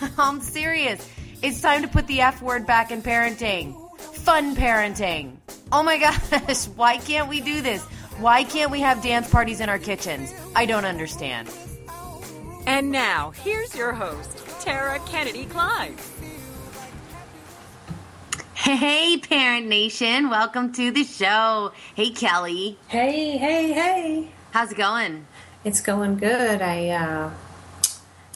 I'm serious. It's time to put the F word back in parenting. Fun parenting. Oh my gosh, why can't we do this? Why can't we have dance parties in our kitchens? I don't understand. And now, here's your host, Tara Kennedy Klein. Hey, Parent Nation. Welcome to the show. Hey, Kelly. Hey, hey, hey. How's it going? It's going good. I uh,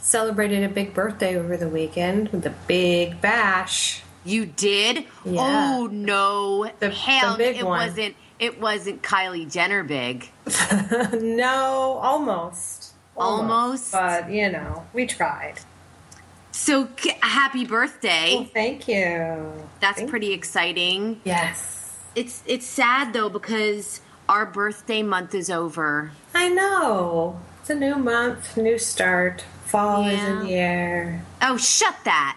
celebrated a big birthday over the weekend with a big bash. You did? Yeah. Oh no. The- Hell, the big it one. wasn't it wasn't Kylie Jenner big. no, almost. Almost? But, you know, we tried. So happy birthday. Well, thank you. That's Thank- pretty exciting. Yes. It's it's sad though because our birthday month is over. I know. It's a new month, new start. Fall is in the air. Oh, shut that.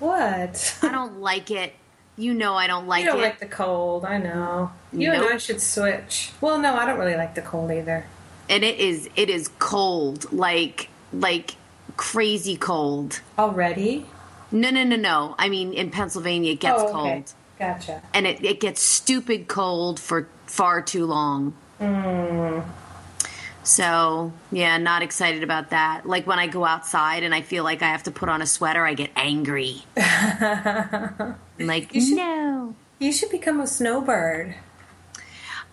What? I don't like it. You know I don't like it. you don't it. like the cold, I know. You Nope. and I should switch. Well, no, I don't really like the cold either. and it is it is cold. Like like crazy cold. Already? No, no, no, no. I mean, in Pennsylvania, it gets oh, okay. cold. Gotcha. And it, it gets stupid cold for far too long. Mm. So, yeah, not excited about that. Like when I go outside and I feel like I have to put on a sweater, I get angry. Like, You should- no. You should become a snowbird.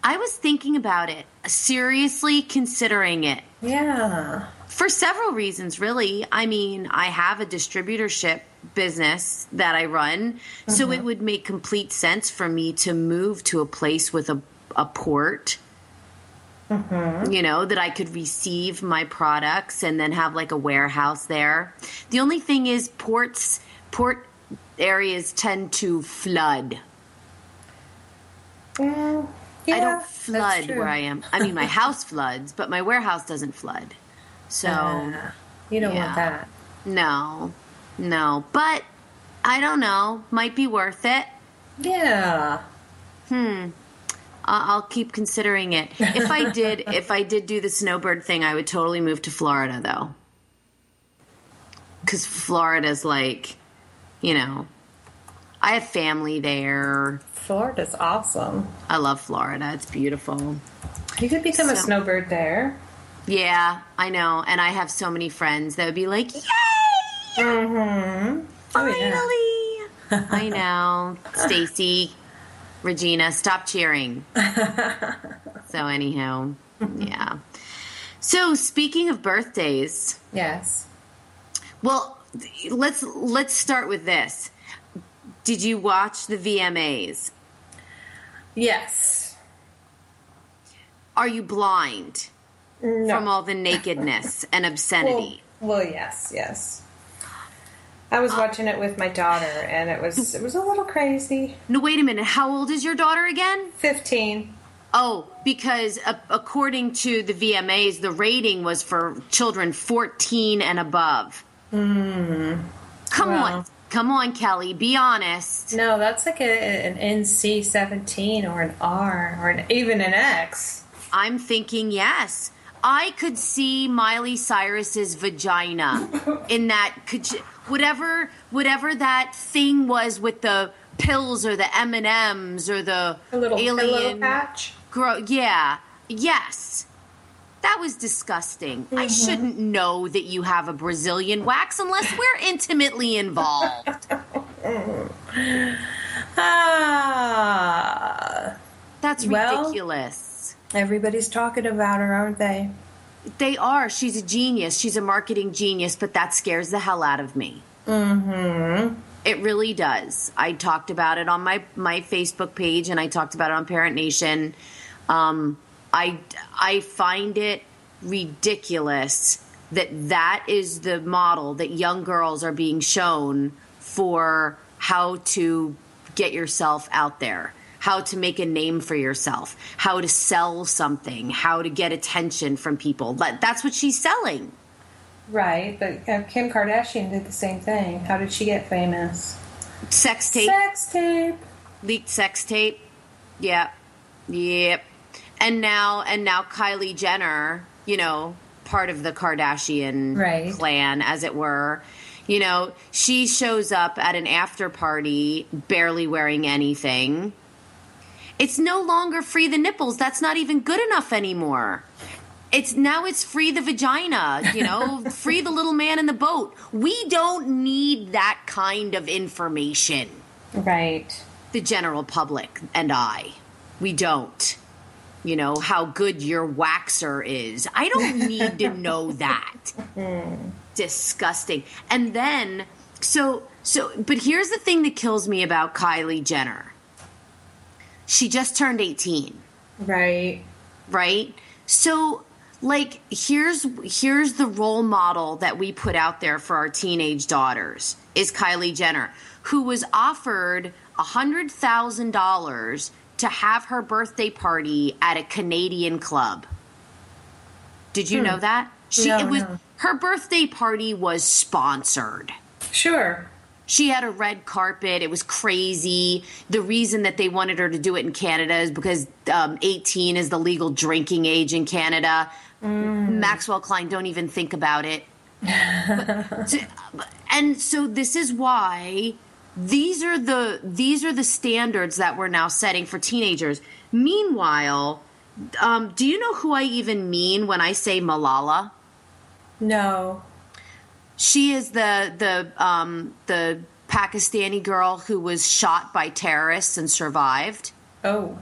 I was thinking about it, seriously considering it. Yeah. For several reasons, really. I mean, I have a distributorship business that I run, so mm-hmm. it would make complete sense for me to move to a place with a, a port. Mm-hmm. You know, that I could receive my products and then have like a warehouse there. The only thing is, ports, port areas tend to flood. Mm, yeah, I don't flood where I am. I mean, my house floods, but my warehouse doesn't flood. So. Yeah. You don't Yeah. want that. No, no, but I don't know. Might be worth it. Yeah. I- I'll keep considering it. If I did, if I did do the snowbird thing, I would totally move to Florida though, because Florida's like, you know, I have family there. Florida's awesome. I love Florida. It's beautiful. You could become a snowbird there. Yeah, I know, and I have so many friends that would be like, "Yay! Mm-hmm. Finally!" I know. Stacy, Regina, stop cheering. so anyhow, yeah. So speaking of birthdays, Yes. well, let's let's start with this. Did you watch the VMAs? Yes. Are you blind No. from all the nakedness and obscenity? Well, well, yes, yes. I was watching it with my daughter, and it was it was a little crazy. no, wait a minute. How old is your daughter again? Fifteen. Oh, because uh, according to the VMAs, the rating was for children 14 and above. Come Well. on. Come on, Kelly. Be honest. No, that's like a, an NC seventeen or an R or an, even an X. I'm thinking yes. I could see Miley Cyrus's vagina in that whatever whatever that thing was with the pills or the M&Ms or the A little alien patch. Gro- yeah. Yes. That was disgusting. I shouldn't know that you have a Brazilian wax unless we're intimately involved. Ah. That's Well- ridiculous. Everybody's talking about her, aren't they? They are. She's a genius. She's a marketing genius, but that scares the hell out of me. Mm-hmm. It really does. I talked about it on my my Facebook page, and I talked about it on Parent Nation. Um, I I find it ridiculous that that is the model that young girls are being shown for how to get yourself out there how to make a name for yourself how to sell something how to get attention from people But that's what she's selling Right, but uh, Kim Kardashian did the same thing. How did she get famous? sex tape Sex tape. leaked sex tape. Yep. Yep. And now and now Kylie Jenner, you know, part of the Kardashian Right. clan as it were. You know, she shows up at an after party barely wearing anything. It's no longer free the nipples. That's not even good enough anymore. It's now it's free the vagina, you know, free the little man in the boat. We don't need that kind of information Right. the general public and I. We don't. You know, how good your waxer is. I don't need to know that. Mm-hmm. Disgusting. And then, so, so, but here's the thing that kills me about Kylie Jenner. She just turned 18 Right. right so like here's here's the role model that we put out there for our teenage daughters is kylie jenner who was offered a hundred thousand dollars to have her birthday party at a canadian club did you hmm. know that she No, it was no. her birthday party was sponsored Sure. She had a red carpet. It was crazy. The reason that they wanted her to do it in Canada is because um, 18 is the legal drinking age in Canada. Maxwell Klein, don't even think about it. But- and so this is why these are the these are the standards that we're now setting for teenagers. Meanwhile, um, do you know who I even mean when I say Malala? No. She is the the um, the Pakistani girl who was shot by terrorists and survived, Oh.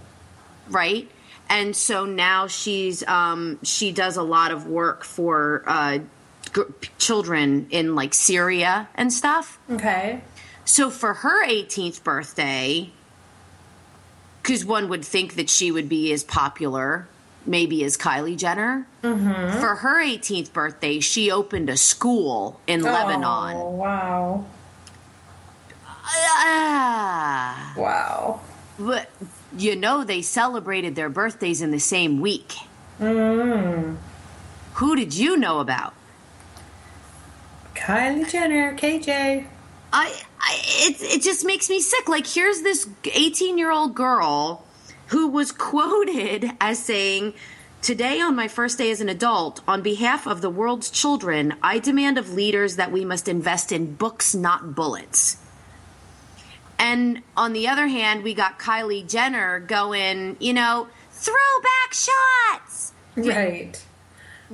right? And so now she's um, she does a lot of work for uh, g- children in like Syria and stuff. Okay. So for her 18th birthday, because one would think that she would be as popular, maybe is Kylie Jenner. Mm-hmm. For her 18th birthday, she opened a school in Lebanon. Oh, wow. Ah, Wow. but you know they celebrated their birthdays in the same week. Mm. Who did you know about? Kylie Jenner, KJ. I, I it it just makes me sick. Like here's this 18 year old girl who was quoted as saying. Today, on my first day as an adult, on behalf of the world's children, I demand of leaders that we must invest in books, not bullets. And on the other hand, we got Kylie Jenner going, you know, throwback shots. Right.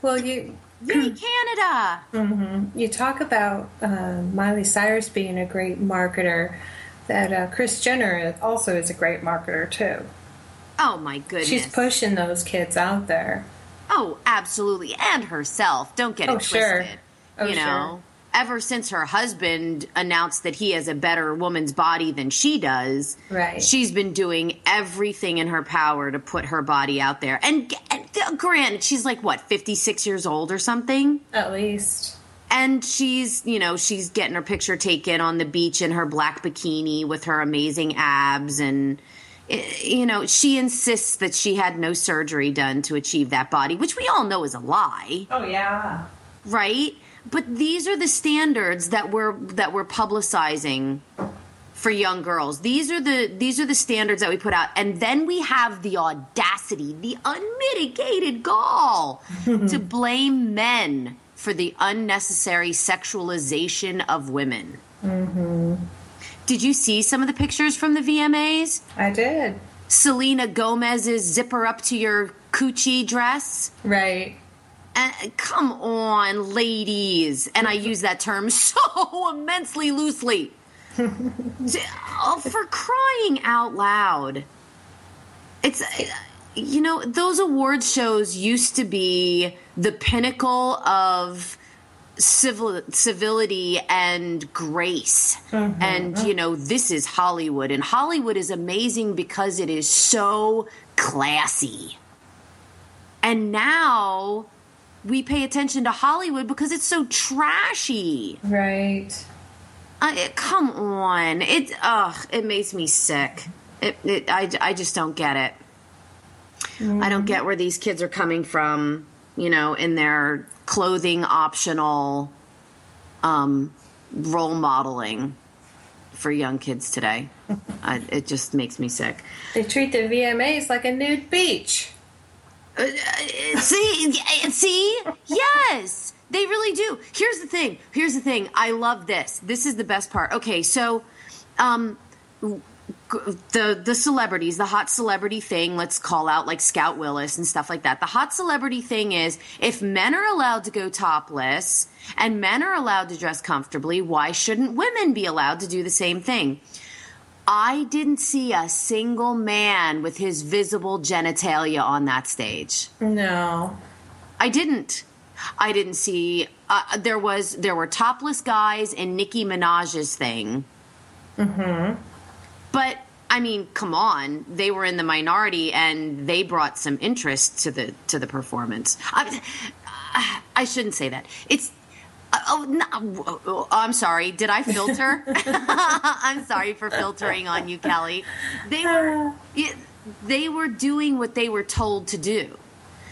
Well, you Yay, Canada. you talk about uh, Miley Cyrus being a great marketer. That uh, Kris Jenner also is a great marketer too. Oh my goodness. She's pushing those kids out there. Oh, absolutely. And herself. Don't get Oh, it twisted. sure. Oh, you know, sure. ever since her husband announced that he has a better woman's body than she does, Right. she's been doing everything in her power to put her body out there. And, and granted, she's like, what, 56 years old or something? At least. And she's, you know, she's getting her picture taken on the beach in her black bikini with her amazing abs. And, you know, she insists that she had no surgery done to achieve that body, which we all know is a lie, Oh yeah. right? But these are the standards that we're that we're publicizing for young girls. These are the these are the standards that we put out, and then we have the audacity, the unmitigated gall to blame men for the unnecessary sexualization of women. Mm-hmm. Did you see some of the pictures from the VMAs? I did. Selena Gomez's zipper up to your coochie dress. Right. Uh, come on, ladies. And I use that term so immensely loosely. oh, for crying out loud. It's, you know, those award shows used to be the pinnacle of civil civility and grace and you know this is hollywood and hollywood is amazing because it is so classy and now we pay attention to Hollywood because it's so trashy. Right. Uh, it, come on, it ugh, it makes me sick. It, it I, I just don't get it. I don't get where these kids are coming from. You know, in their clothing optional um, role modeling for young kids today. I, it just makes me sick. They treat the VMAs like a nude beach. Uh, see, see, yes, they really do. Here's the thing. Here's the thing. I love this. This is the best part. Okay, so, um, the the celebrities, the hot celebrity thing. Let's call out like Scout Willis and stuff like that. The hot celebrity thing is if men are allowed to go topless and men are allowed to dress comfortably, why shouldn't women be allowed to do the same thing? I didn't see a single man with his visible genitalia on that stage. No. I didn't. I didn't see. Uh, there was there were topless guys in Nicki Minaj's thing. Mm-hmm. But I mean, come on, they were in the minority and they brought some interest to the to the performance. I, I shouldn't say that. It's Oh, no, oh, I'm sorry. Did I filter? I'm sorry for filtering on you, Kelly. They were they were doing what they were told to do.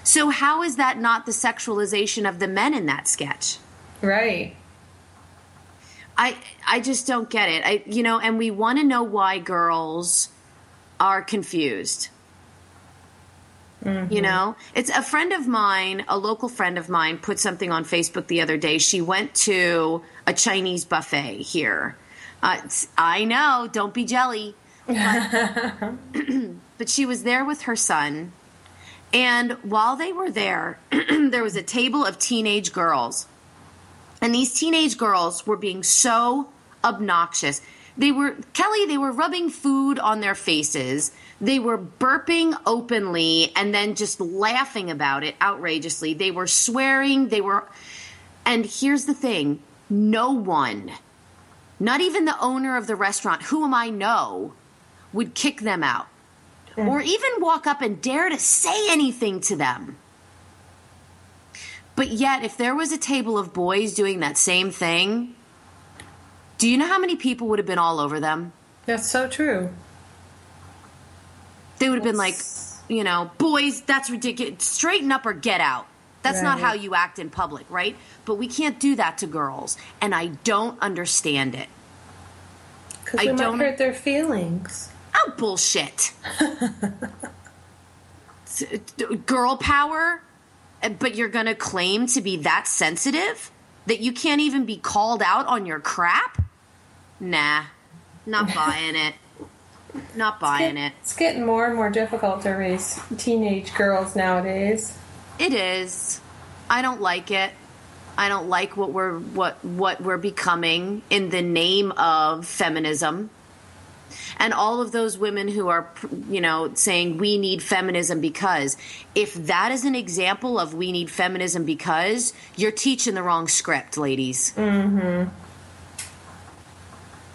So how is that not the sexualization of the men in that sketch? Right. I I just don't get it. I you know, and we want to know why girls are confused. Mm-hmm. You know, it's a friend of mine, a local friend of mine, put something on Facebook the other day. She went to a Chinese buffet here. Uh, I know, don't be jelly. But, but she was there with her son. And while they were there, there was a table of teenage girls. And these teenage girls were being so obnoxious. They were, Kelly, they were rubbing food on their faces they were burping openly and then just laughing about it outrageously. They were swearing. They were. And here's the thing no one, not even the owner of the restaurant, who am I know, would kick them out or even walk up and dare to say anything to them. But yet, if there was a table of boys doing that same thing, do you know how many people would have been all over them? That's so true. They would have been like, you know, boys, that's ridiculous. Straighten up or get out. That's right. not how you act in public, right? But we can't do that to girls, and I don't understand it. Because I don't hurt their feelings. Oh bullshit! Girl power, but you're gonna claim to be that sensitive that you can't even be called out on your crap? Nah, not buying it. Not buying it's it. It's getting more and more difficult to raise teenage girls nowadays. It is. I don't like it. I don't like what we're what what we're becoming in the name of feminism. And all of those women who are, you know, saying we need feminism because if that is an example of we need feminism because, you're teaching the wrong script, ladies. Mm-hmm.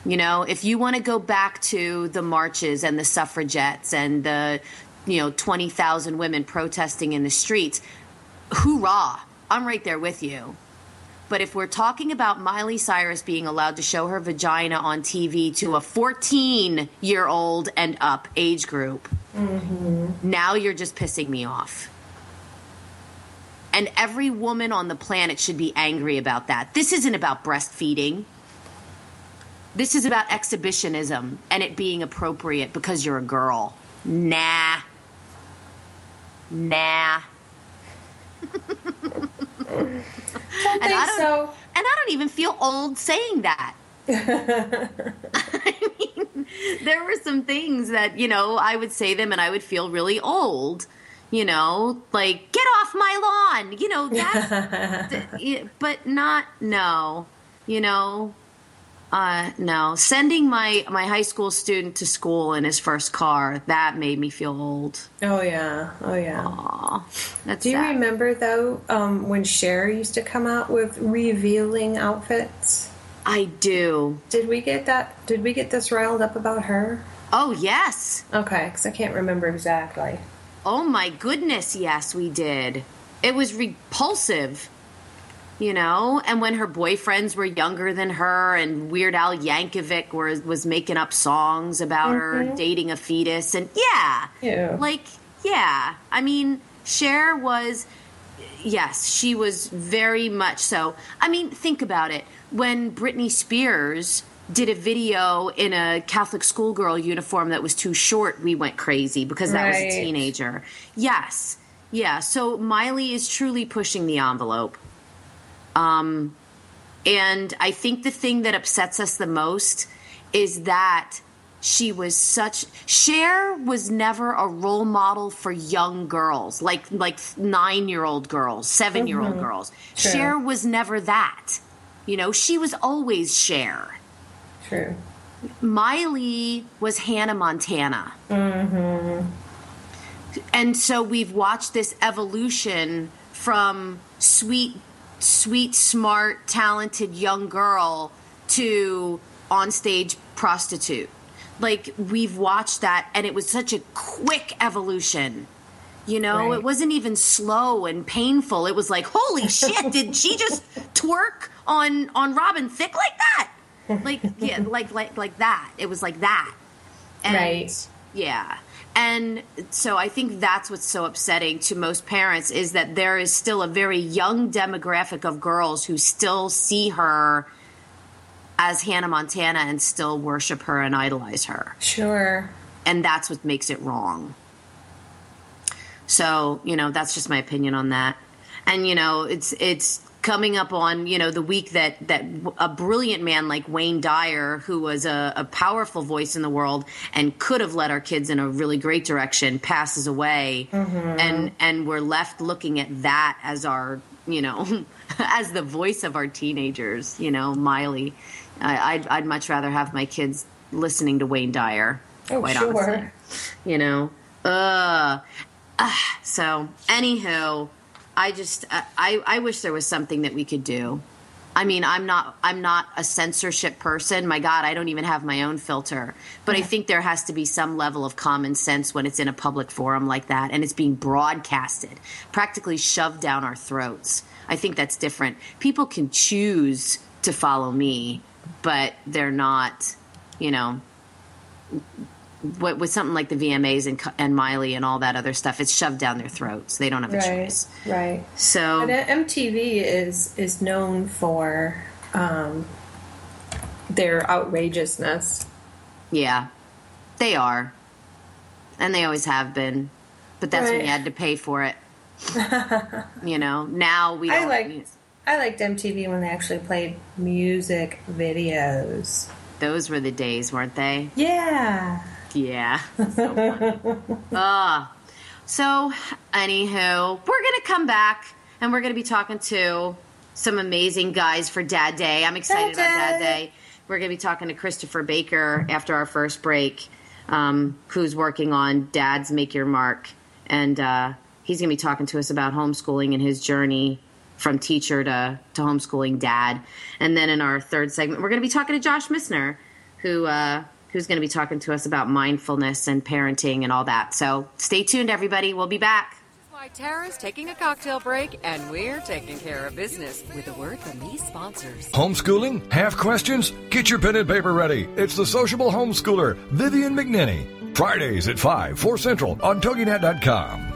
You know, if you want to go back to the marches and the suffragettes and the, you know, 20,000 women protesting in the streets, hoorah, I'm right there with you. But if we're talking about Miley Cyrus being allowed to show her vagina on TV to a 14 year old and up age group, mm-hmm. now you're just pissing me off. And every woman on the planet should be angry about that. This isn't about breastfeeding. This is about exhibitionism and it being appropriate because you're a girl. Nah. Nah. don't and think I don't, so. And I don't even feel old saying that. I mean, there were some things that, you know, I would say them and I would feel really old. You know, like, get off my lawn. You know, that's. but not, no. You know, uh, no, sending my my high school student to school in his first car that made me feel old. Oh yeah, oh yeah. Aww, that's. Do you sad. remember though um, when Cher used to come out with revealing outfits? I do. Did we get that? Did we get this riled up about her? Oh yes. Okay, because I can't remember exactly. Oh my goodness, yes, we did. it was repulsive you know? And when her boyfriends were younger than her and weird al yankovic was, was making up songs about mm-hmm. her dating a fetus and yeah. Like yeah. I mean Cher was yes she was very much so. I mean think about it. When britney spears did a video in a catholic schoolgirl uniform that was too short we went crazy because that right. was a teenager. Yes. Yeah. So miley is truly pushing the envelope um, and I think the thing that upsets us the most is that she was such Cher was never a role model for young girls, like like nine year old girls, seven year old mm-hmm. girls. True. Cher was never that. You know, she was always Cher. True. Miley was Hannah Montana. Mm-hmm. And so we've watched this evolution from sweet sweet, smart, talented young girl to onstage prostitute. Like we've watched that and it was such a quick evolution. You know, right. it wasn't even slow and painful. It was like, holy shit, did she just twerk on on Robin Thicke like that? Like yeah, like like like that. It was like that. And right. Yeah. And so I think that's what's so upsetting to most parents is that there is still a very young demographic of girls who still see her as Hannah Montana and still worship her and idolize her. Sure. And that's what makes it wrong. So, you know, that's just my opinion on that. And you know, it's it's coming up on you know the week that that a brilliant man like Wayne Dyer, who was a, a, powerful voice in the world and could have led our kids in a really great direction, passes away, mm-hmm. and and we're left looking at that as our you know as the voice of our teenagers. You know, Miley. I, I'd, I'd much rather have my kids listening to Wayne Dyer. Oh, quite sure. honestly, you know. Uh, uh, so, anywho, I just uh, I I wish there was something that we could do. I mean, I'm not I'm not a censorship person. My God, I don't even have my own filter. But I think there has to be some level of common sense when it's in a public forum like that and it's being broadcasted, practically shoved down our throats. I think that's different. People can choose to follow me, but they're not, you know, with something like the VMAs and, and Miley and all that other stuff, it's shoved down their throats. They don't have a right, choice. Right. So but MTV is is known for um, their outrageousness. Yeah, they are, and they always have been. But that's right. when you had to pay for it. you know, now we. I like. I liked MTV when they actually played music videos. Those were the days, weren't they? Yeah. Yeah. So uh, so, anywho, we're going to come back and we're going to be talking to some amazing guys for Dad Day. I'm excited Dad about Dad Day. We're going to be talking to Christopher Baker after our first break, um, who's working on Dad's Make Your Mark. And uh, he's going to be talking to us about homeschooling and his journey from teacher to, to homeschooling dad. And then in our third segment, we're going to be talking to Josh Missner, who uh, who's going to be talking to us about mindfulness and parenting and all that. So stay tuned, everybody. We'll be back. Why Tara's taking a cocktail break, and we're taking care of business with a word from these sponsors. Homeschooling? Have questions? Get your pen and paper ready. It's the sociable homeschooler, Vivian McNinney. Fridays at 5, 4 Central on TogiNet.com.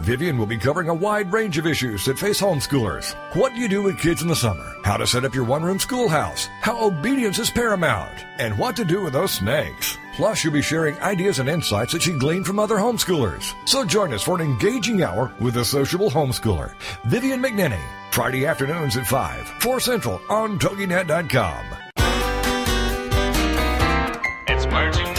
Vivian will be covering a wide range of issues that face homeschoolers. What do you do with kids in the summer? How to set up your one room schoolhouse? How obedience is paramount? And what to do with those snakes? Plus, you'll be sharing ideas and insights that she gleaned from other homeschoolers. So join us for an engaging hour with the sociable homeschooler, Vivian McNinney, Friday afternoons at 5, 4 Central on TogiNet.com. Did you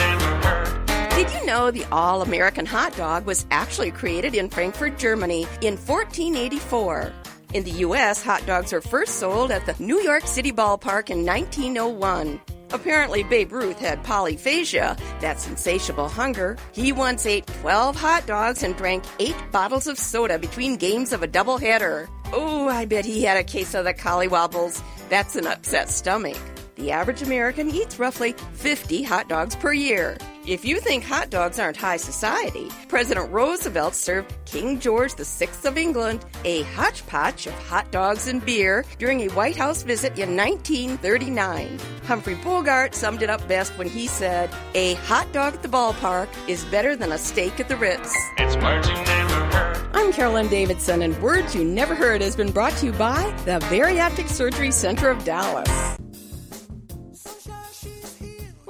know the All American hot dog was actually created in Frankfurt, Germany in 1484? In the U.S., hot dogs were first sold at the New York City ballpark in 1901. Apparently, Babe Ruth had polyphagia, that's insatiable hunger. He once ate 12 hot dogs and drank 8 bottles of soda between games of a doubleheader. Oh, I bet he had a case of the collywobbles. That's an upset stomach. The average American eats roughly 50 hot dogs per year. If you think hot dogs aren't high society, President Roosevelt served King George VI of England a hodgepodge of hot dogs and beer during a White House visit in 1939. Humphrey Bogart summed it up best when he said, A hot dog at the ballpark is better than a steak at the Ritz. It's words you never heard. I'm Carolyn Davidson, and Words You Never Heard has been brought to you by the Bariatric Surgery Center of Dallas.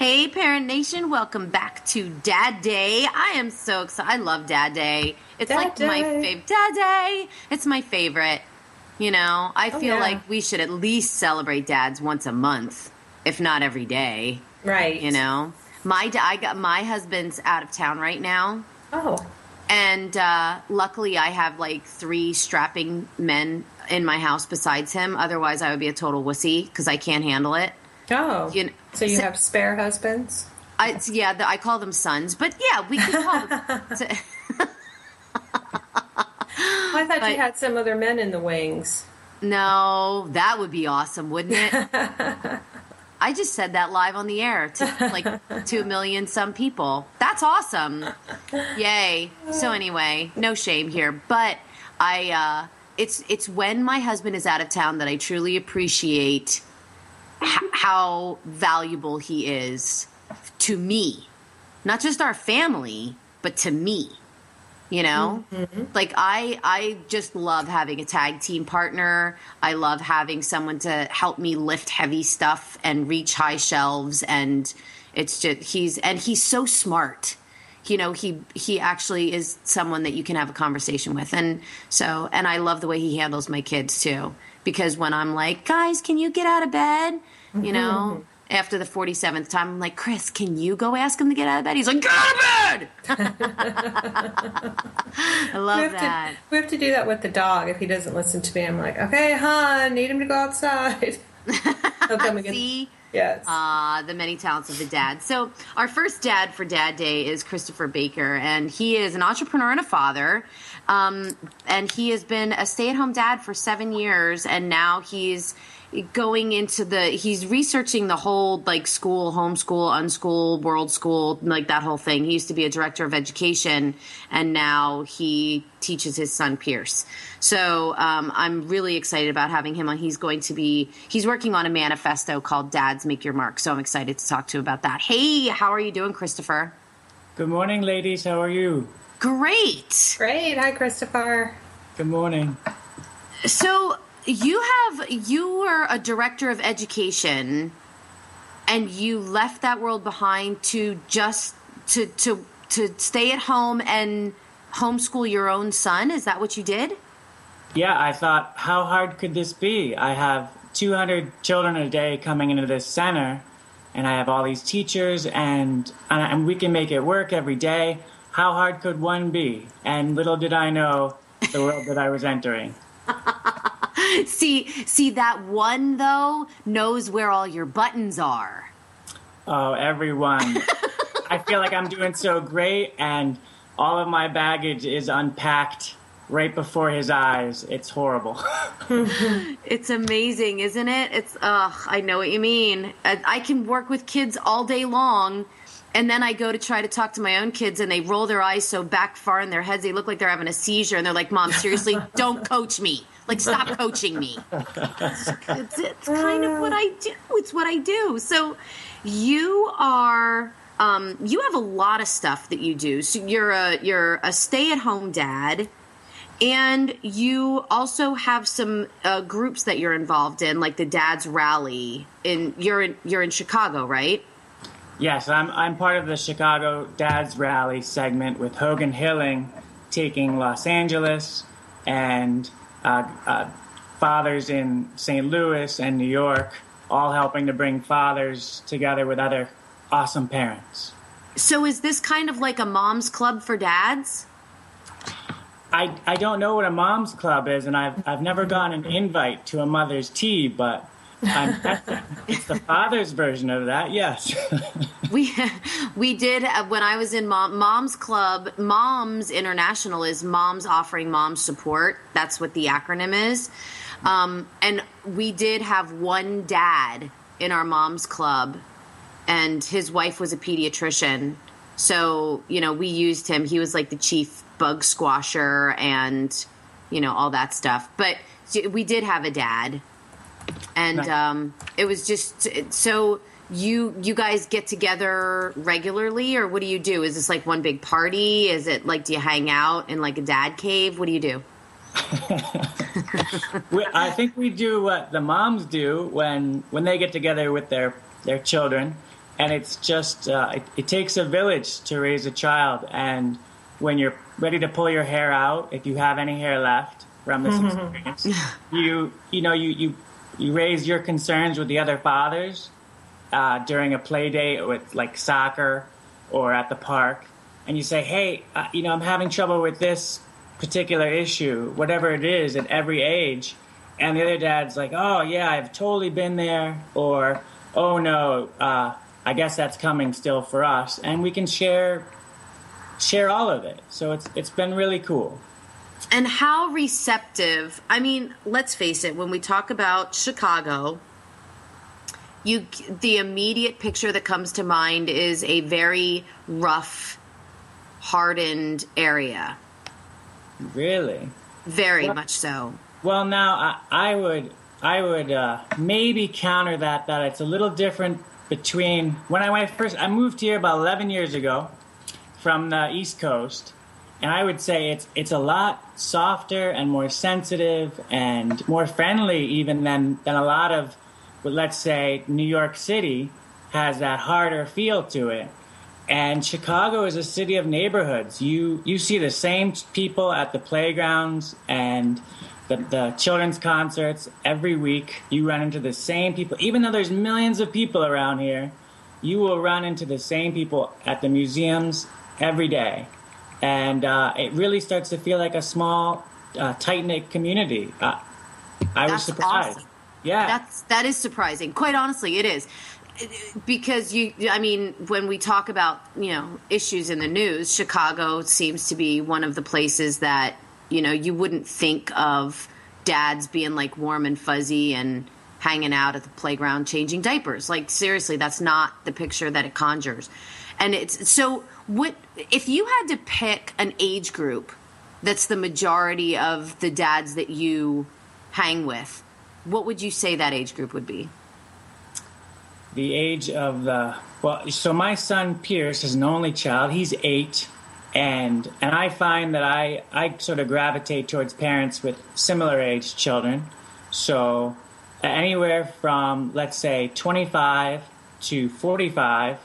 Hey, Parent Nation, welcome back to Dad Day. I am so excited. I love Dad Day. It's Dad like my favorite. Dad Day. It's my favorite. You know, I feel yeah. like we should at least celebrate dads once a month, if not every day. Right. You know, my da- I got my husband's out of town right now, Oh. and uh, luckily I have like three strapping men in my house besides him. Otherwise, I would be a total wussy because I can't handle it. Oh. You kn- so you so- have spare husbands? I, yeah, the, I call them sons, but yeah, we can call them. I thought But- you had some other men in the wings. no, that would be awesome, wouldn't it? I just said that live on the air to like two million some people. That's awesome. Yay. So anyway, no shame here, but I uh it's it's when my husband is out of town that I truly appreciate h- how valuable he is to me. Not just our family, but to me. You know? Mm-hmm. Like I I just love having a tag team partner. I love having someone to help me lift heavy stuff and reach high shelves and it's just he's and he's so smart. You know, he he actually is someone that you can have a conversation with. And so and I love the way he handles my kids too. Because when I'm like, guys, can you get out of bed? You know, after the 47th time, I'm like, Chris, can you go ask him to get out of bed? He's like, get out of bed! I love have, that. to, we have to do that with the dog. If he doesn't listen to me, I'm like, okay, hon, need him to go outside. He'll come again. See? Yes. Uh, the many talents of the dad. So, our first dad for Dad Day is Christopher Baker, and he is an entrepreneur and a father. Um, and he has been a stay at home dad for seven years, and now he's going into the he's researching the whole like school homeschool unschool world school like that whole thing. He used to be a director of education and now he teaches his son pierce. So um, i'm really excited about having him on. He's going to be he's working on a manifesto called dads make your mark so i'm excited to talk to you about that. Hey how are you doing christopher? Good morning, ladies. How are you? Great Great. Hi, Christopher. Good morning. So you have you were a director of education and you left that world behind to just to to to stay at home and homeschool your own son is that what you did Yeah, I thought, how hard could this be? I have 200 children a day coming into this center, and I have all these teachers, and, and and we can make it work every day. How hard could one be? And little did I know the world that I was entering. see see that one though knows where all your buttons are Oh, everyone. I feel like I'm doing so great, and all of my baggage is unpacked right before his eyes. It's horrible. It's amazing, isn't it? It's ugh, I know what you mean. I, I can work with kids all day long, and then I go to try to talk to my own kids, and they roll their eyes so back far in their heads they look like they're having a seizure, and they're like, "Mom, seriously, don't coach me. Like, stop coaching me." It's, it's kind of what I do. It's what I do. So, you are. Um, you have a lot of stuff that you do. So you're a you're a stay at home dad And you also have some uh, groups that you're involved in, like the Dad's Rally. In you're in you're in Chicago, right? Yes, I'm I'm part of the Chicago Dads Rally segment with Hogan Hilling taking Los Angeles and uh, uh, fathers in St. Louis and New York, all helping to bring fathers together with other awesome parents. So is this kind of like a mom's club for dads? I, I don't know what a mom's club is, and I've I've never gotten an invite to a mother's tea, but it's the father's version of that. Yes, we we did uh, when I was in mom, mom's club. Moms International is moms offering mom support. That's what the acronym is. Um, and we did have one dad in our mom's club, and his wife was a pediatrician. So you know we used him. He was like the chief bug squasher and you know all that stuff. But we did have a dad, and um, it was just so you you guys get together regularly or what do you do? Is this like one big party? Is it like do you hang out in like a dad cave? What do you do? We, i think we do what the moms do when when they get together with their their children. And it's just uh, it, it takes a village to raise a child. And when you're ready to pull your hair out, if you have any hair left from this experience, you you know you you you raise your concerns with the other fathers uh, during a play date with like soccer or at the park, and you say, hey, uh, you know, I'm having trouble with this particular issue, whatever it is, at every age. And the other dad's like, oh, yeah, I've totally been there. Or, oh, no, uh, I guess that's coming still for us. And we can share share all of it. So it's it's been really cool. And how receptive? I mean, let's face it. When we talk about Chicago, you the immediate picture that comes to mind is a very rough, hardened area. Really? Very well, much so. Well, now I, I would I would uh, maybe counter that that it's a little different between when I went first. I moved here about eleven years ago from the East Coast, and I would say it's it's a lot softer and more sensitive and more friendly even than than a lot of, let's say, New York City has that harder feel to it. And Chicago is a city of neighborhoods. You you see the same people at the playgrounds and the, the children's concerts every week. You run into the same people, even though there's millions of people around here. You will run into the same people at the museums every day. And uh, it really starts to feel like a small, uh, tight knit community. Uh, I That's was surprised. Awesome. Yeah. That's, that is surprising. Quite honestly, it is. Because you, I mean, when we talk about, you know, issues in the news, Chicago seems to be one of the places that, you know, you wouldn't think of dads being like warm and fuzzy and hanging out at the playground changing diapers. Like, seriously, that's not the picture that it conjures. And it's so what if you had to pick an age group that's the majority of the dads that you hang with? What would you say that age group would be? The age of the well, so my son Pierce is an only child. He's eight, and and I find that I I sort of gravitate towards parents with similar age children. So anywhere from let's say 25 to 45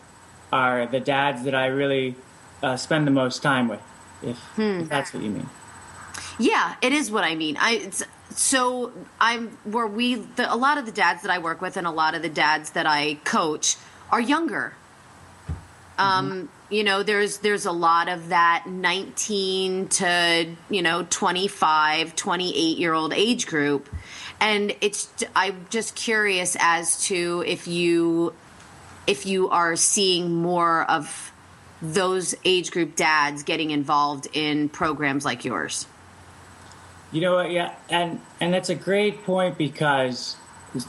are the dads that I really uh, spend the most time with, if, hmm. if, that's what you mean. Yeah, it is what I mean. I so I'm where we the, a lot of the dads that I work with and a lot of the dads that I coach are younger. Um, mm-hmm. you know, there's there's a lot of that 19 to you know 25, 28 year old age group, and it's I'm just curious as to if you if you are seeing more of those age group dads getting involved in programs like yours? You know what? Yeah, and and that's a great point because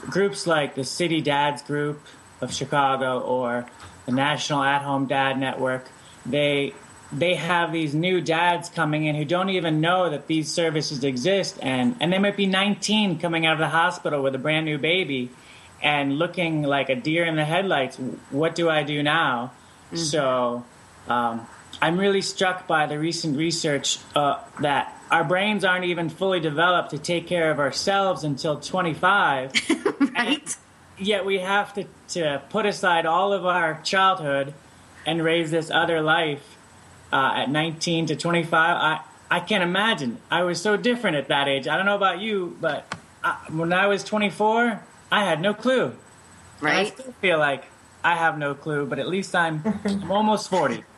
groups like the City Dads Group of Chicago or the National At Home Dad Network, they they have these new dads coming in who don't even know that these services exist and and they might be 19 coming out of the hospital with a brand new baby and looking like a deer in the headlights what do i do now mm-hmm. so um, I'm really struck by the recent research uh, that our brains aren't even fully developed to take care of ourselves until 25. right? Yet we have to, to put aside all of our childhood and raise this other life uh, at 19 to 25. I, I can't imagine. I was so different at that age. I don't know about you, but I, when I was 24, I had no clue. And I still feel like I have no clue, but at least I'm, I'm almost 40.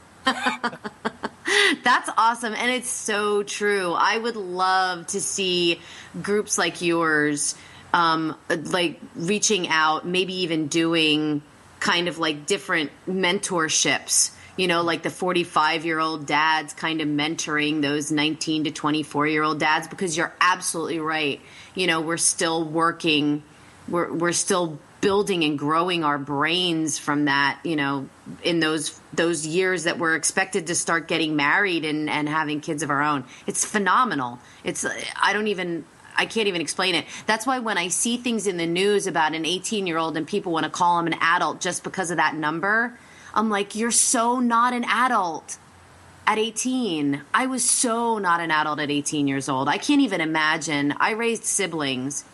That's awesome. And it's so true. I would love to see groups like yours, um, like reaching out, maybe even doing kind of like different mentorships. You know, like the 45 year old dads kind of mentoring those 19 to 24 year old dads, because you're absolutely right. You know, we're still working, we're, we're still building and growing our brains from that you know in those those years that we're expected to start getting married and and having kids of our own. It's phenomenal. It's i don't even i can't even explain it. That's why when i see things in the news about an 18 year old and people want to call him an adult just because of that number i'm like you're so not an adult at 18 i was so not an adult at 18 years old. I can't even imagine. I raised siblings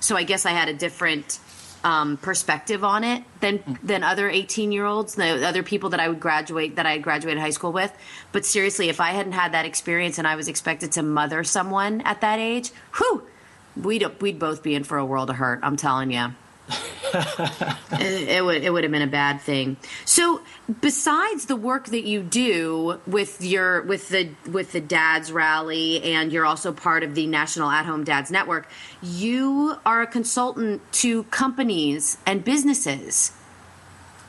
so I guess I had a different um, perspective on it than than other 18 year olds, the other people that I would graduate that I had graduated high school with. But seriously, if I hadn't had that experience and I was expected to mother someone at that age, whew, we'd we'd both be in for a world of hurt. I'm telling you. it, it would it would have been a bad thing. So, besides the work that you do with your with the with the Dads Rally, and you're also part of the National At Home Dads Network, you are a consultant to companies and businesses.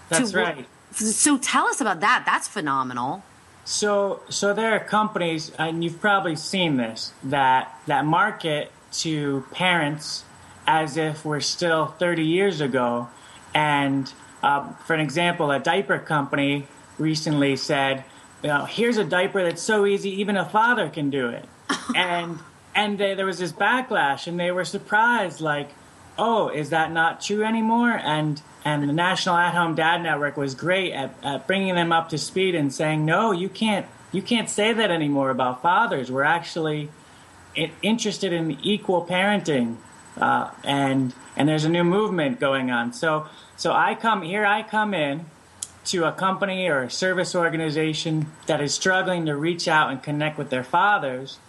That's to- right. So, tell us about that. That's phenomenal. So, so there are companies, and you've probably seen this, that that market to parents as if we're still 30 years ago. And uh, for an example, a diaper company recently said, you know, "Here's a diaper that's so easy, even a father can do it." and and they, there was this backlash, and they were surprised, like, "Oh, is that not true anymore?" And and the National At Home Dad Network was great at, at bringing them up to speed and saying, "No, you can't you can't say that anymore about fathers. We're actually interested in equal parenting, uh, and and there's a new movement going on. So so I come here, I come in to a company or a service organization that is struggling to reach out and connect with their fathers,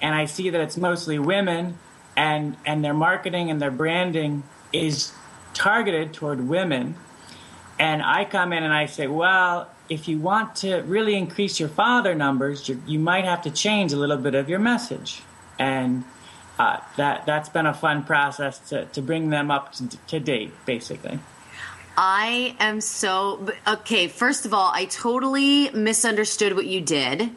and I see that it's mostly women, and and their marketing and their branding is targeted toward women. And I come in and I say, well, if you want to really increase your father numbers, you, you might have to change a little bit of your message. And uh, that that's been a fun process to, to bring them up to, to date, basically. I am so okay. First of all, I totally misunderstood what you did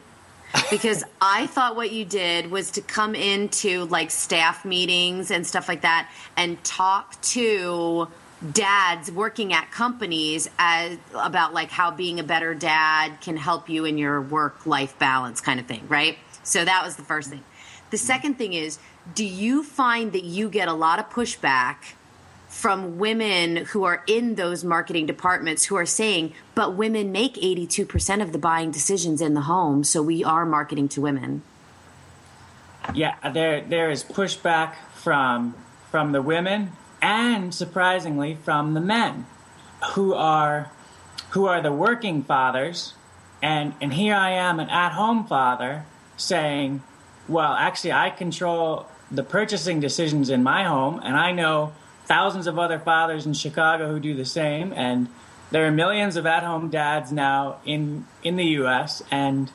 because I thought what you did was to come into like staff meetings and stuff like that and talk to dads working at companies as about like how being a better dad can help you in your work life balance kind of thing, right? So that was the first thing. The second thing is, do you find that you get a lot of pushback from women who are in those marketing departments who are saying, but women make 82% of the buying decisions in the home, so we are marketing to women. Yeah, there there is pushback from from the women and surprisingly from the men who are who are the working fathers and and here I am an at-home father saying, well, actually I control the purchasing decisions in my home and I know thousands of other fathers in Chicago who do the same and there are millions of at-home dads now in in the US and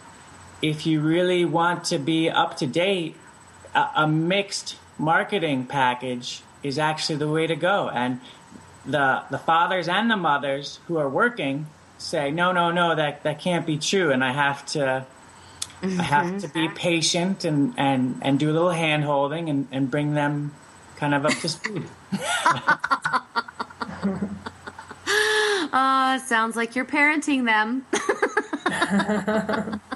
if you really want to be up to date, a, a mixed marketing package is actually the way to go. And the the fathers and the mothers who are working say, no, no, no, that that can't be true, and I have to. I have to be patient and, and, and do a little hand holding and, and bring them kind of up to speed. oh, Uh, sounds like you're parenting them.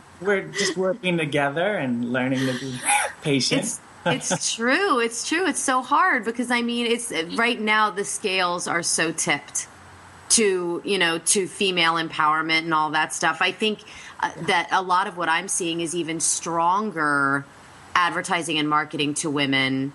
We're just working together and learning to be patient. It's it's true. It's true. It's so hard because I mean, it's right now the scales are so tipped to you know to female empowerment and all that stuff. I think uh, that a lot of what I'm seeing is even stronger advertising and marketing to women.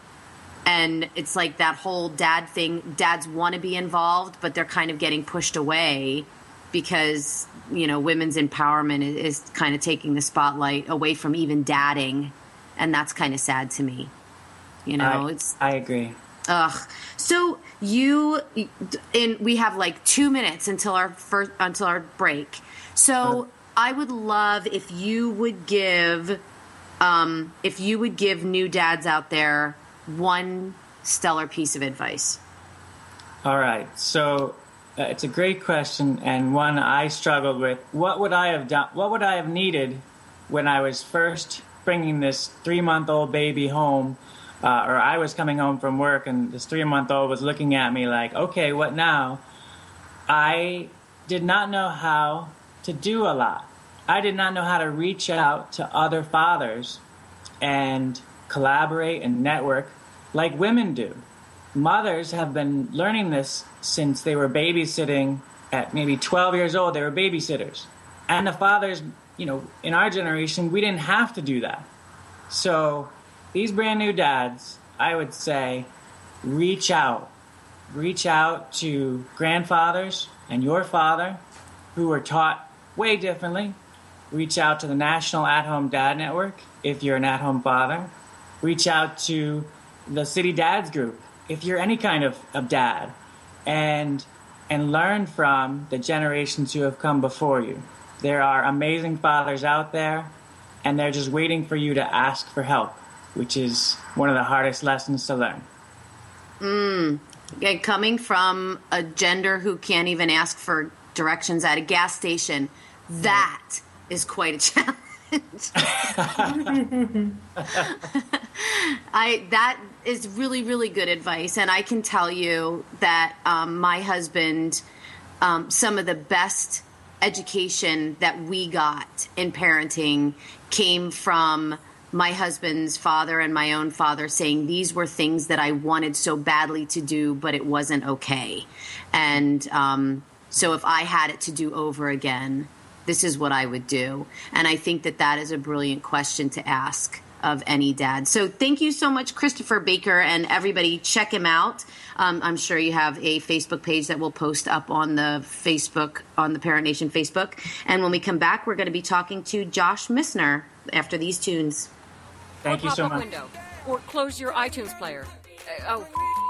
And it's like that whole dad thing. Dads want to be involved, but they're kind of getting pushed away because you know women's empowerment is, is kind of taking the spotlight away from even dadding, and that's kind of sad to me. You know, I, it's I agree. Ugh. So you and we have like two minutes until our first until our break. So I would love if you would give, um, if you would give new dads out there one stellar piece of advice. All right. So uh, it's a great question and one I struggled with. What would I have done? What would I have needed when I was first bringing this three month old baby home? Uh, or I was coming home from work and this three month old was looking at me like, okay, what now? I did not know how to do a lot. I did not know how to reach out to other fathers and collaborate and network like women do. Mothers have been learning this since they were babysitting at maybe 12 years old. They were babysitters. And the fathers, you know, in our generation, we didn't have to do that. So these brand new dads, I would say, reach out. Reach out to grandfathers and your father who were taught way differently. Reach out to the National At Home Dad Network if you're an at home father. Reach out to the City Dads Group if you're any kind of, of dad. And and learn from the generations who have come before you. There are amazing fathers out there, and they're just waiting for you to ask for help, which is one of the hardest lessons to learn. Mm. And coming from a gender who can't even ask for directions at a gas station, that is quite a challenge. I that is really really good advice, and I can tell you that um, my husband, um, some of the best education that we got in parenting came from my husband's father and my own father saying these were things that I wanted so badly to do, but it wasn't okay. And um, so if I had it to do over again, this is what I would do. And I think that that is a brilliant question to ask of any dad. So thank you so much, Christopher Baker, and everybody. Check him out. Um, I'm sure you have a Facebook page that we'll post up on the Facebook, on the Parent Nation Facebook. And when we come back, we're going to be talking to Josh Missner after these tunes. Thank or you so pop-up much. window, or close your iTunes player. Uh, oh,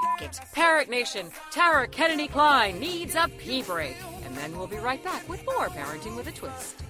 Parent Nation, Tara Kennedy Kline needs a pee break. And then we'll be right back with more Parenting with a Twist.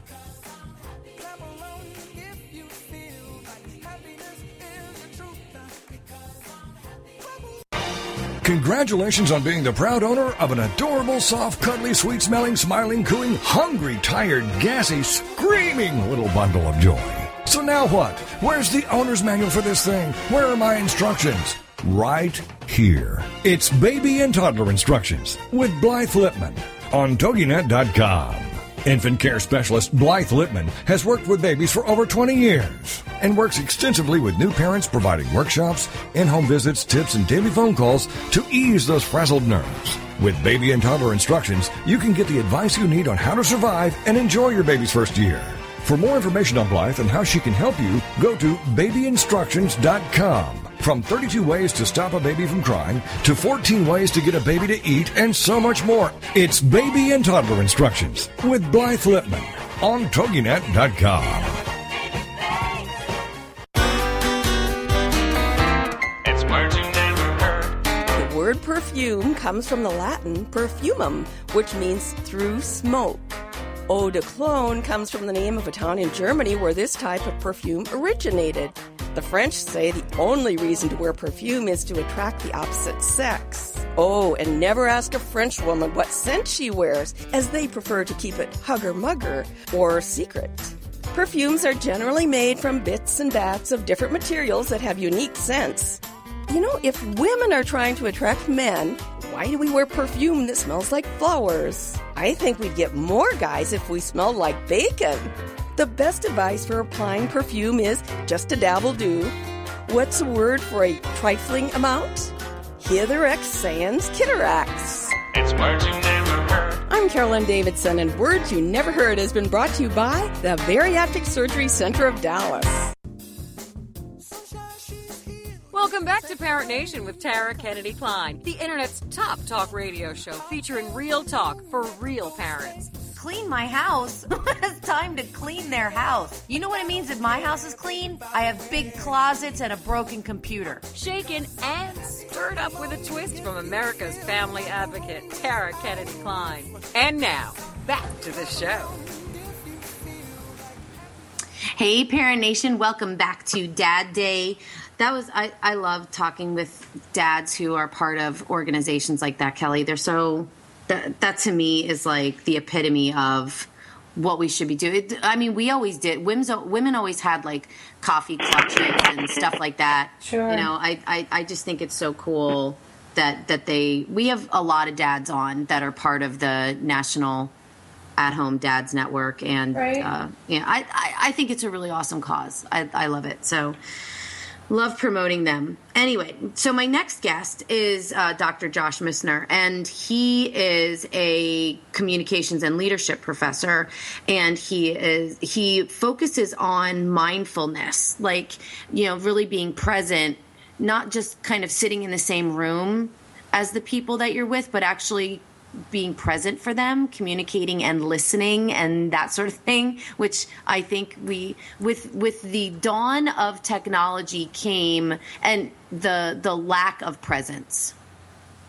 Congratulations on being the proud owner of an adorable, soft, cuddly, sweet smelling, smiling, cooing, hungry, tired, gassy, screaming little bundle of joy. So now what? Where's the owner's manual for this thing? Where are my instructions? Right here. It's baby and toddler instructions with Blythe Lipman on TogiNet.com. Infant care specialist Blythe Lipman has worked with babies for over 20 years and works extensively with new parents, providing workshops, in home visits, tips, and daily phone calls to ease those frazzled nerves. With baby and toddler instructions, you can get the advice you need on how to survive and enjoy your baby's first year. For more information on Blythe and how she can help you, go to babyinstructions.com. From 32 ways to stop a baby from crying to 14 ways to get a baby to eat and so much more. It's Baby and Toddler Instructions with Blythe Lipman on TogiNet.com. It's words never heard. The word perfume comes from the Latin perfumum, which means through smoke. Eau de Cologne comes from the name of a town in Germany where this type of perfume originated. The French say the only reason to wear perfume is to attract the opposite sex. Oh, and never ask a French woman what scent she wears, as they prefer to keep it hugger mugger or secret. Perfumes are generally made from bits and bats of different materials that have unique scents. You know, if women are trying to attract men, why do we wear perfume that smells like flowers? I think we'd get more guys if we smelled like bacon. The best advice for applying perfume is just a dabble do. What's the word for a trifling amount? Hither ex sans kitterax. It's words you never heard. I'm I'm Carolyn Davidson, and Words You Never Heard has been brought to you by the Bariatric Surgery Center of Dallas. Welcome back to Parent Nation with Tara Kennedy Kline, the internet's top talk radio show featuring real talk for real parents. Clean my house? it's time to clean their house. You know what it means if my house is clean? I have big closets and a broken computer. Shaken and stirred up with a twist from America's family advocate, Tara Kennedy Kline. And now, back to the show. Hey, Parent Nation, welcome back to Dad Day. That was I, I love talking with dads who are part of organizations like that, Kelly. They're so that that to me is like the epitome of what we should be doing. I mean, we always did. Women's, women always had like coffee clutches and stuff like that. Sure. You know, I, I, I just think it's so cool that that they. We have a lot of dads on that are part of the national at home dads network, and Right. uh, yeah, I, I I think it's a really awesome cause. I I love it. So love promoting them. Anyway, so my next guest is uh, Dr. Josh Missner, and he is a communications and leadership professor, and he is he focuses on mindfulness, like you know, really being present, not just kind of sitting in the same room as the people that you're with, but actually being present for them, communicating and listening and that sort of thing, which I think we with with the dawn of technology came and the the lack of presence.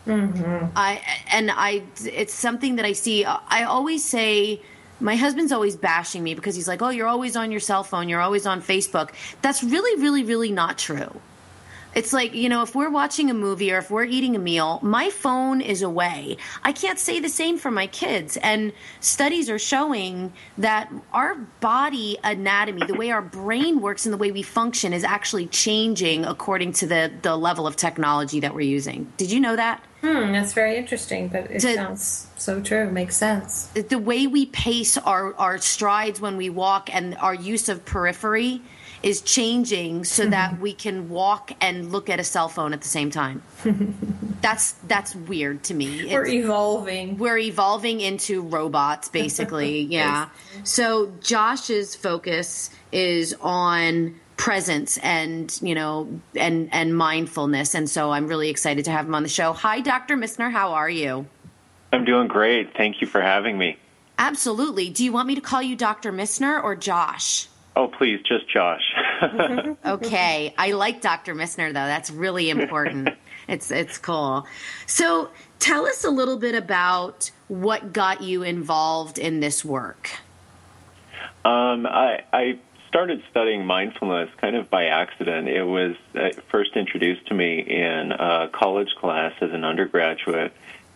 Mm-hmm. I and I it's something that I see I always say my husband's always bashing me because he's like, "Oh, you're always on your cell phone, you're always on Facebook." That's really really really not true. It's like, you know, if we're watching a movie or if we're eating a meal, my phone is away. I can't say the same for my kids. And studies are showing that our body anatomy, the way our brain works and the way we function, is actually changing according to the, the level of technology that we're using. Did you know that? Hmm, that's very interesting, but it To- sounds so true. Makes sense. the way we pace our, our strides when we walk and our use of periphery is changing so that we can walk and look at a cell phone at the same time. that's that's weird to me. We're It's- evolving. we're evolving into robots basically yeah so josh's focus is on presence and you know and and mindfulness and so i'm really excited to have him on the show hi dr missner how are you I'm doing great. Thank you for having me. absolutely do you want me to call you dr missner or josh Oh, please, just Josh. okay i like dr missner though that's really important it's it's cool so tell us a little bit about what got you involved in this work um, I, I started studying mindfulness kind of by accident. It was uh, first introduced to me in a college class as an undergraduate.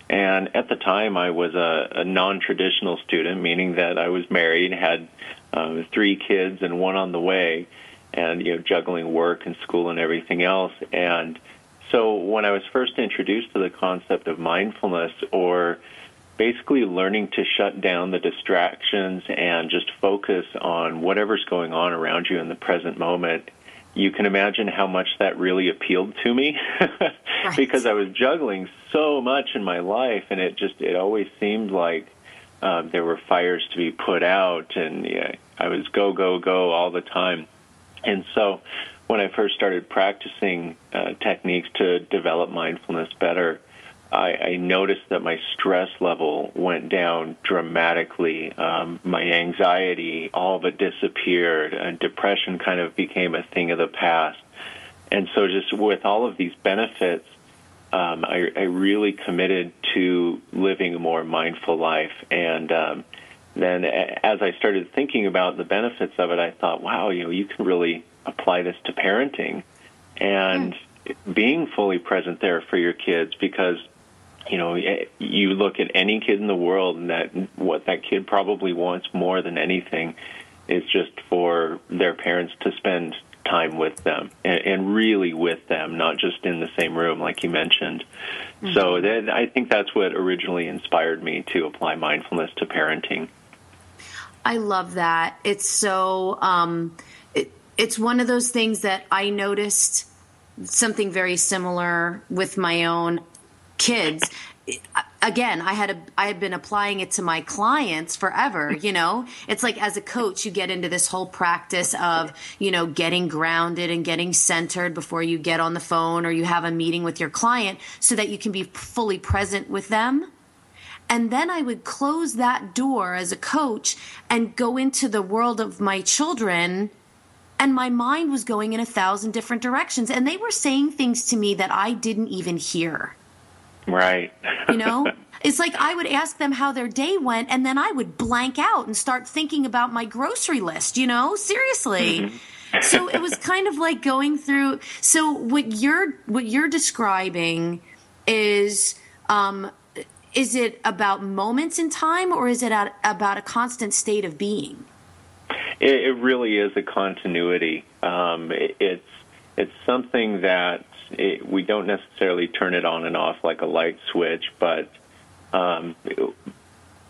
And at the time, I was a, a non traditional student, meaning that I was married, had uh, three kids, and one on the way, and you know, juggling work and school and everything else. And so, when I was first introduced to the concept of mindfulness, or basically learning to shut down the distractions and just focus on whatever's going on around you in the present moment, you can imagine how much that really appealed to me because I was juggling so much in my life and it just it always seemed like um, there were fires to be put out and yeah, I was go go go all the time. And so when I first started practicing uh, techniques to develop mindfulness better, I, I noticed that my stress level went down dramatically. Um, my anxiety, all of it disappeared, and depression kind of became a thing of the past. And so, just with all of these benefits, um, I, I really committed to living a more mindful life. And um, then, as I started thinking about the benefits of it, I thought, wow, you know, you can really apply this to parenting and being fully present there for your kids because you know eh, you look at any kid in the world and that what that kid probably wants more than anything is just for their parents to spend time with them and, and really with them not just in the same room like you mentioned. So that, i think that's what originally inspired me to apply mindfulness to parenting. I love that. It's so um, it, it's one of those things that I noticed something very similar with my own kids. Again i had a, i had been applying it to my clients forever you know it's like as a coach you get into this whole practice of you know getting grounded and getting centered before you get on the phone or you have a meeting with your client so that you can be fully present with them and then I would close that door as a coach and go into the world of my children. And my mind was going in a thousand different directions. And they were saying things to me that I didn't even hear. Right. You know? It's like I would ask them how their day went, and then I would blank out and start thinking about my grocery list, you know? Seriously. Mm-hmm. so it was kind of like going through so what you're what you're describing is um, is it about moments in time or is it about a constant state of being? It, it really is a continuity. Um, it, it's it's something that it, we don't necessarily turn it on and off like a light switch, but um,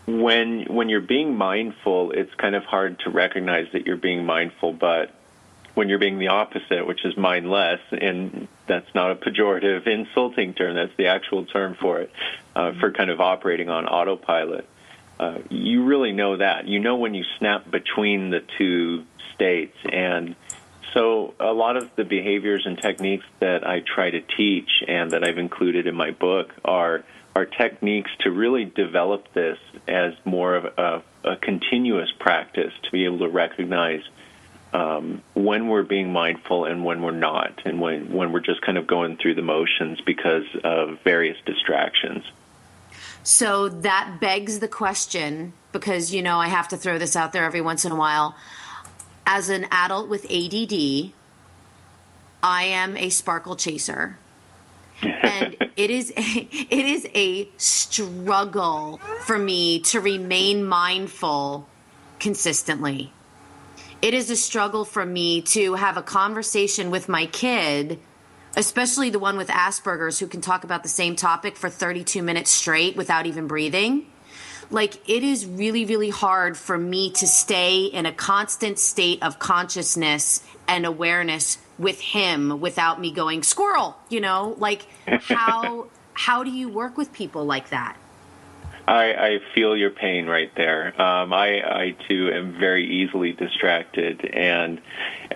when when you're being mindful, it's kind of hard to recognize that you're being mindful, but when you're being the opposite, which is mindless, and that's not a pejorative, insulting term. That's the actual term for it, uh, for kind of operating on autopilot. Uh, you really know that. You know when you snap between the two states, and so a lot of the behaviors and techniques that I try to teach and that I've included in my book are are techniques to really develop this as more of a, a continuous practice to be able to recognize um, when we're being mindful and when we're not, and when, when we're just kind of going through the motions because of various distractions. So that begs the question because, you know, I have to throw this out there every once in a while. As an adult with ADD, I am a sparkle chaser. and it is a, it is a struggle for me to remain mindful consistently it is a struggle for me to have a conversation with my kid, especially the one with Asperger's who can talk about the same topic for 32 minutes straight without even breathing. Like, it is really, really hard for me to stay in a constant state of consciousness and awareness with him without me going squirrel, you know? Like, how. how do you work with people like that? I, I feel your pain right there. Um, I, I too am very easily distracted, and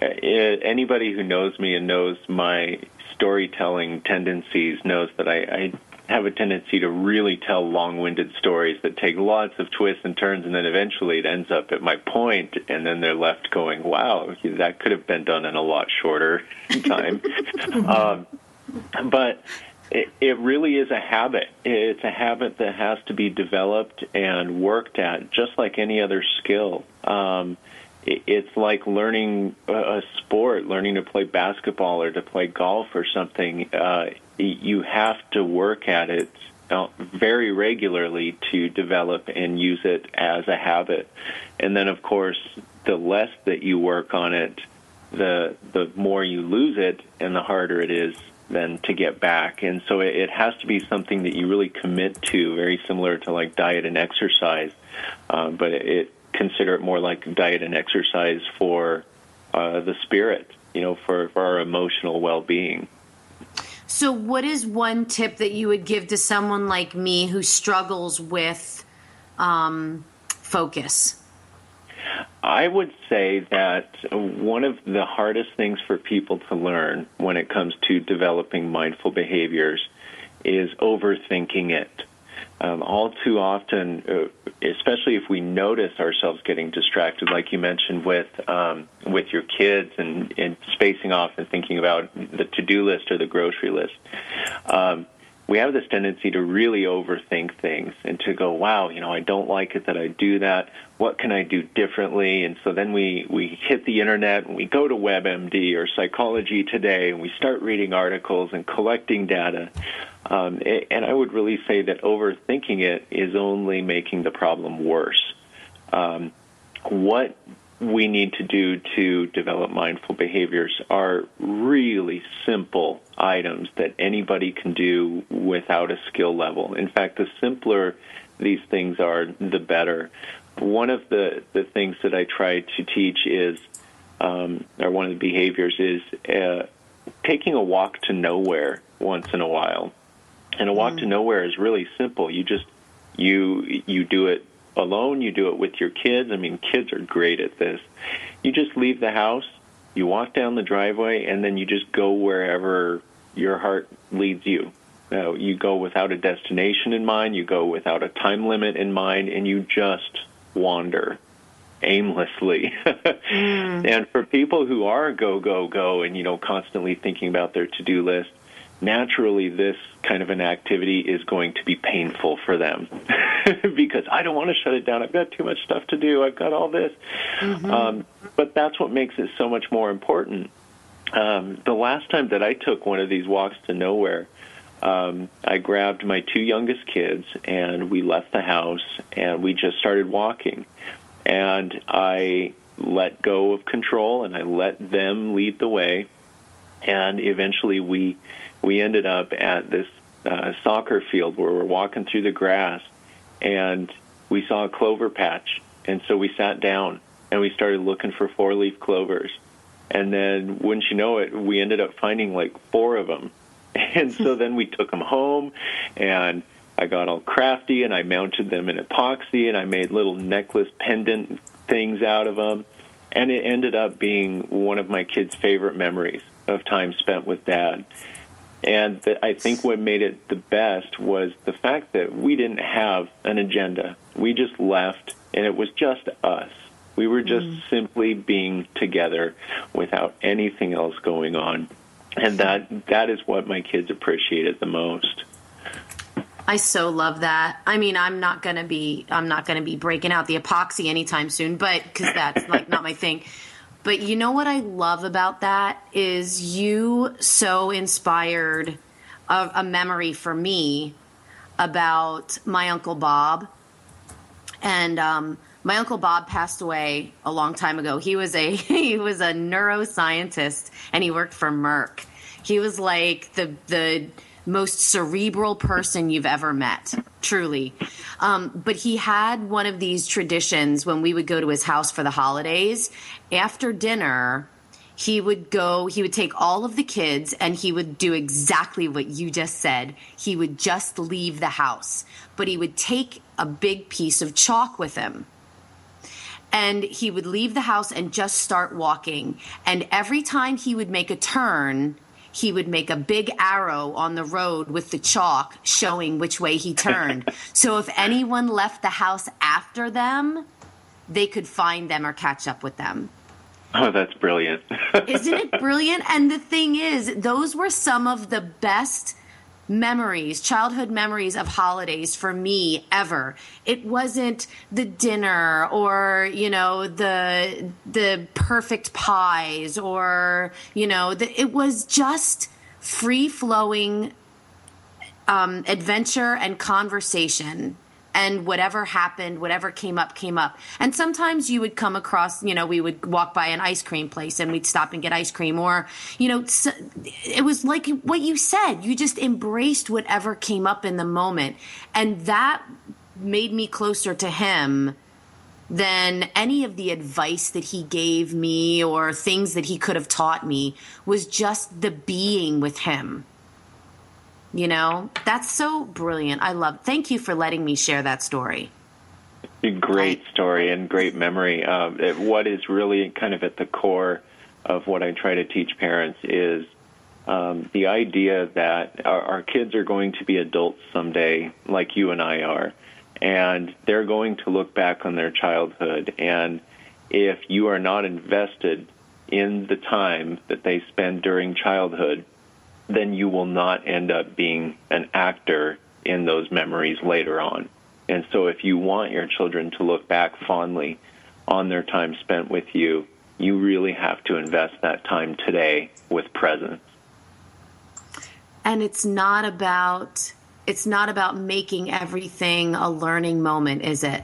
uh, anybody who knows me and knows my storytelling tendencies knows that I, I have a tendency to really tell long-winded stories that take lots of twists and turns, and then eventually it ends up at my point, and then they're left going, "Wow, that could have been done in a lot shorter time." um, but it, it really is a habit. It's a habit that has to be developed and worked at, just like any other skill. Um, it's like learning a sport, learning to play basketball or to play golf or something. Uh, you have to work at it uh, very regularly to develop and use it as a habit. And then, of course, the less that you work on it, the the more you lose it, and the harder it is then to get back. And so it, it has to be something that you really commit to, very similar to like diet and exercise. Um, but it, it consider it more like diet and exercise for uh, the spirit, you know, for, for our emotional well being. So, what is one tip that you would give to someone like me who struggles with um, focus? I would say that one of the hardest things for people to learn when it comes to developing mindful behaviors is overthinking it. Um, all too often, uh, especially if we notice ourselves getting distracted, like you mentioned with um, with your kids and, and spacing off and thinking about the to do list or the grocery list. Um, we have this tendency to really overthink things and to go, wow, you know, I don't like it that I do that. What can I do differently? And so then we, we hit the internet and we go to WebMD or Psychology Today and we start reading articles and collecting data. Um, and I would really say that overthinking it is only making the problem worse. Um, what we need to do to develop mindful behaviors are really simple items that anybody can do without a skill level. In fact, the simpler these things are, the better. One of the, the things that I try to teach is, um, or one of the behaviors is uh, taking a walk to nowhere once in a while. And a walk mm. to nowhere is really simple. You just You you do it alone, you do it with your kids. I mean, kids are great at this. You just leave the house, you walk down the driveway, and then you just go wherever your heart leads you. Uh, you go without a destination in mind, you go without a time limit in mind, and you just wander aimlessly. mm. And for people who are go, go, go, and, you know, constantly thinking about their to do list, naturally this kind of an activity is going to be painful for them because I don't want to shut it down. I've got too much stuff to do. I've got all this. Mm-hmm. Um, but that's what makes it so much more important. Um, the last time that I took one of these walks to nowhere, um, I grabbed my two youngest kids and we left the house and we just started walking. And I let go of control and I let them lead the way. And eventually we we ended up at this uh, soccer field where we're walking through the grass and we saw a clover patch. And so we sat down and we started looking for four leaf clovers. And then, wouldn't you know it, we ended up finding like four of them. And so then we took them home and I got all crafty and I mounted them in epoxy and I made little necklace pendant things out of them. And it ended up being one of my kids' favorite memories of time spent with dad. And the, I think what made it the best was the fact that we didn't have an agenda. We just left, and it was just us. We were just mm. simply being together without anything else going on. And that that is what my kids appreciated the most. I so love that. I mean, I'm not gonna be I'm not gonna be breaking out the epoxy anytime soon, but because that's like not my thing. But you know what I love about that is you so inspired a, a memory for me about my uncle Bob. And um, my uncle Bob passed away a long time ago. He was a he was a neuroscientist and he worked for Merck. He was like the the most cerebral person you've ever met, truly. Um, but he had one of these traditions when we would go to his house for the holidays. After dinner, he would go, he would take all of the kids and he would do exactly what you just said. He would just leave the house, but he would take a big piece of chalk with him and he would leave the house and just start walking. And every time he would make a turn, he would make a big arrow on the road with the chalk showing which way he turned. so if anyone left the house after them, they could find them or catch up with them. Oh, that's brilliant. Isn't it brilliant? And the thing is, those were some of the best memories, childhood memories of holidays for me ever. It wasn't the dinner or, you know, the the perfect pies or, you know, the, it was just free flowing um, adventure and conversation and whatever happened, whatever came up, came up. And sometimes you would come across, you know, we would walk by an ice cream place and we'd stop and get ice cream, or, you know, it was like what you said. You just embraced whatever came up in the moment. And that made me closer to him than any of the advice that he gave me or things that he could have taught me was just the being with him you know, that's so brilliant. I love. Thank you for letting me share that story. Great story and great memory. Um, it, what is really kind of at the core of what I try to teach parents is um, the idea that our, our kids are going to be adults someday, like you and I are, and they're going to look back on their childhood. And if you are not invested in the time that they spend during childhood, then you will not end up being an actor in those memories later on. And so if you want your children to look back fondly on their time spent with you, you really have to invest that time today with presence. And it's not about it's not about making everything a learning moment, is it?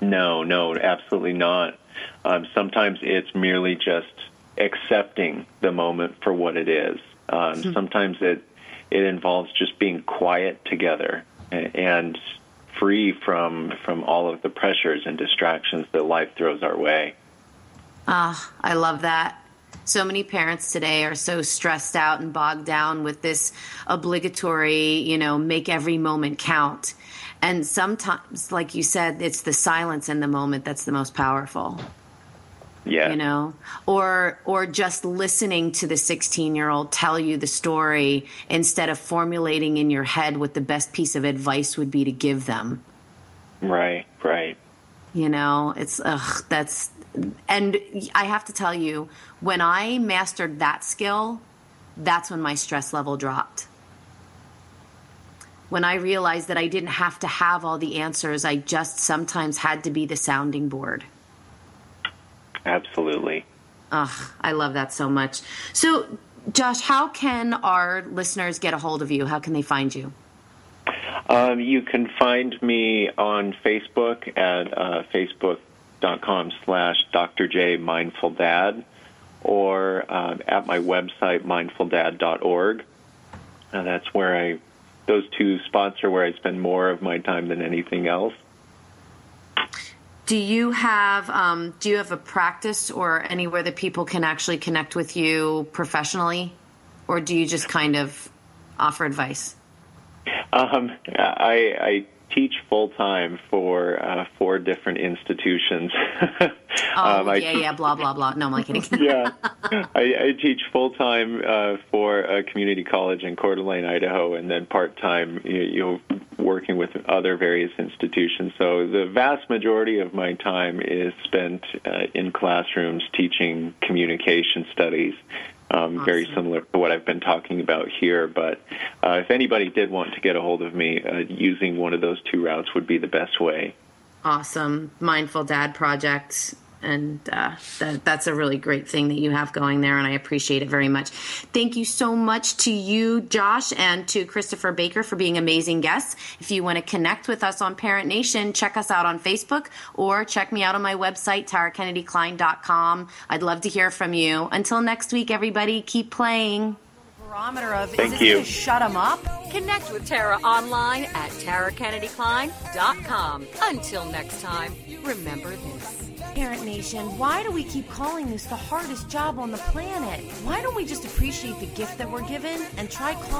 No, no, absolutely not. Um, sometimes it's merely just accepting the moment for what it is um, hmm. Sometimes it it involves just being quiet together and free from from all of the pressures and distractions that life throws our way. Ah, I love that. So many parents today are so stressed out and bogged down with this obligatory, you know, make every moment count. And sometimes, like you said, it's the silence in the moment that's the most powerful. Yeah. You know, or or just listening to the 16 year old tell you the story instead of formulating in your head what the best piece of advice would be to give them. Right, right. You know, it's ugh, that's and I have to tell you, when I mastered that skill, that's when my stress level dropped. When I realized that I didn't have to have all the answers, I just sometimes had to be the sounding board. Absolutely. Ugh, I love that so much. So, Josh, how can our listeners get a hold of you? How can they find you? Um, you can find me on Facebook at uh, facebook.com slash Dr. J Mindful Dad or uh, at my website, mindfuldad.org. And that's where I, those two spots are where I spend more of my time than anything else. Do you have um, do you have a practice or anywhere that people can actually connect with you professionally, or do you just kind of offer advice? Um, I, I teach full time for uh, four different institutions. Oh Um, yeah, yeah, blah blah blah. No, I'm only kidding. yeah, I, I teach full time uh, for a community college in Coeur d'Alene, Idaho, and then part time, you, you know, working with other various institutions. So the vast majority of my time is spent uh, in classrooms teaching communication studies. Um, Very similar to what I've been talking about here, but uh, if anybody did want to get a hold of me, uh, using one of those two routes would be the best way. awesome. Mindful dad project and uh, that, that's a really great thing that you have going there and i appreciate it very much. Thank you so much to you josh and to christopher baker for being amazing guests. If you want to connect with us on parent nation check us out on facebook or check me out on my website tarakennedykline.com i'd love to hear from you. Until next week everybody keep playing barometer of Thank is this you. gonna shut them up? Connect with Tara online at tarakennedykline.com. Until next time, remember this. Parent Nation, why do we keep calling this the hardest job on the planet? Why don't we just appreciate the gift that we're given and try calling